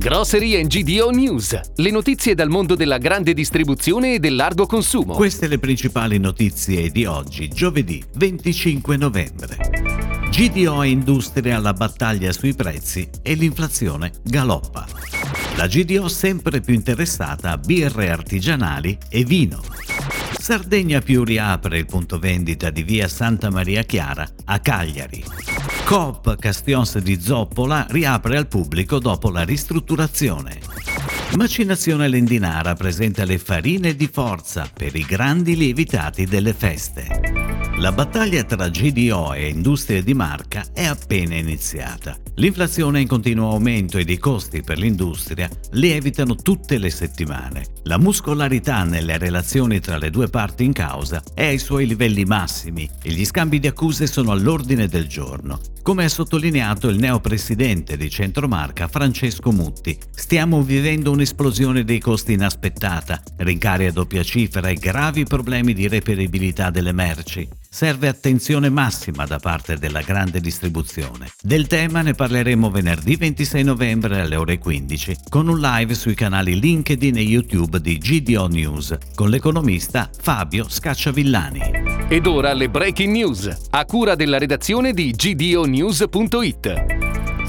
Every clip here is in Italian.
Grocery and GDO News, le notizie dal mondo della grande distribuzione e del largo consumo. Queste le principali notizie di oggi, giovedì 25 novembre. GDO industria alla battaglia sui prezzi e l'inflazione galoppa. La GDO sempre più interessata a birre artigianali e vino. Sardegna più riapre il punto vendita di via Santa Maria Chiara a Cagliari. Coop Castions di Zoppola riapre al pubblico dopo la ristrutturazione. Macinazione Lendinara presenta le farine di forza per i grandi lievitati delle feste. La battaglia tra GDO e industrie di marca è appena iniziata. L'inflazione è in continuo aumento ed i costi per l'industria lievitano tutte le settimane. La muscolarità nelle relazioni tra le due parti in causa è ai suoi livelli massimi e gli scambi di accuse sono all'ordine del giorno. Come ha sottolineato il neopresidente di Centromarca Francesco Mutti, stiamo vivendo un'esplosione dei costi inaspettata, rincari a doppia cifra e gravi problemi di reperibilità delle merci. Serve attenzione massima da parte della grande distribuzione. Del tema ne parleremo venerdì 26 novembre alle ore 15 con un live sui canali LinkedIn e YouTube di GDO News con l'economista Fabio Scacciavillani. Ed ora le breaking news, a cura della redazione di gdonews.it.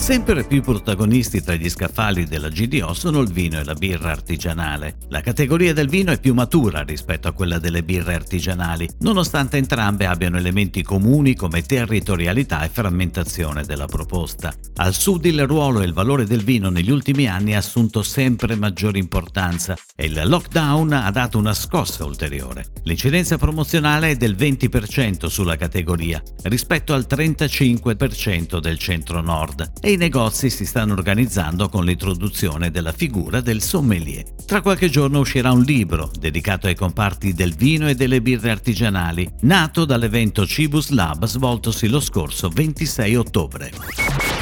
Sempre più protagonisti tra gli scaffali della GDO sono il vino e la birra artigianale. La categoria del vino è più matura rispetto a quella delle birre artigianali, nonostante entrambe abbiano elementi comuni come territorialità e frammentazione della proposta. Al sud il ruolo e il valore del vino negli ultimi anni ha assunto sempre maggiore importanza e il lockdown ha dato una scossa ulteriore. L'incidenza promozionale è del 20% sulla categoria rispetto al 35% del centro-nord i negozi si stanno organizzando con l'introduzione della figura del sommelier. Tra qualche giorno uscirà un libro dedicato ai comparti del vino e delle birre artigianali, nato dall'evento Cibus Lab svoltosi lo scorso 26 ottobre.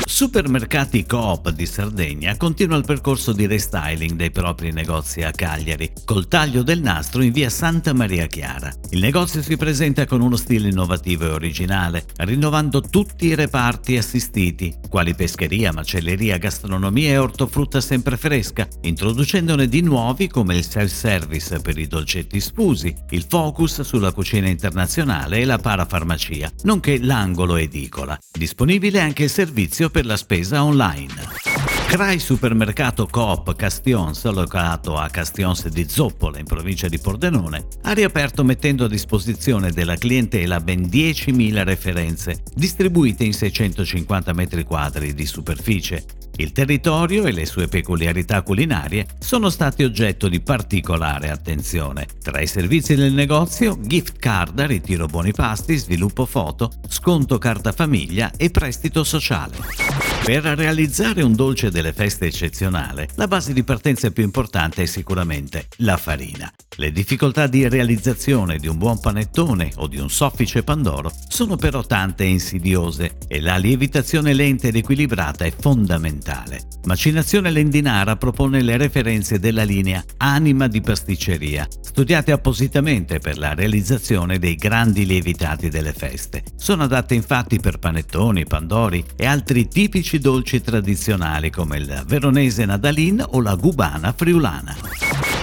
Supermercati Coop di Sardegna continua il percorso di restyling dei propri negozi a Cagliari, col taglio del nastro in via Santa Maria Chiara. Il negozio si presenta con uno stile innovativo e originale, rinnovando tutti i reparti assistiti, quali pescheria, macelleria, gastronomia e ortofrutta sempre fresca, introducendone di nuovi come il self-service per i dolcetti sfusi, il focus sulla cucina internazionale e la parafarmacia, nonché l'angolo edicola. Disponibile anche il servizio per la spesa online. CRAI Supermercato Coop Castions, locato a Castions di Zoppola in provincia di Pordenone, ha riaperto mettendo a disposizione della clientela ben 10.000 referenze, distribuite in 650 m2 di superficie. Il territorio e le sue peculiarità culinarie sono stati oggetto di particolare attenzione. Tra i servizi del negozio, gift card, ritiro buoni pasti, sviluppo foto, sconto carta famiglia e prestito sociale. Per realizzare un dolce delle feste eccezionale, la base di partenza più importante è sicuramente la farina. Le difficoltà di realizzazione di un buon panettone o di un soffice pandoro sono però tante e insidiose e la lievitazione lenta ed equilibrata è fondamentale. Macinazione Lendinara propone le referenze della linea Anima di pasticceria, studiate appositamente per la realizzazione dei grandi lievitati delle feste. Sono adatte infatti per panettoni, pandori e altri tipici dolci tradizionali come il veronese Nadalin o la gubana friulana.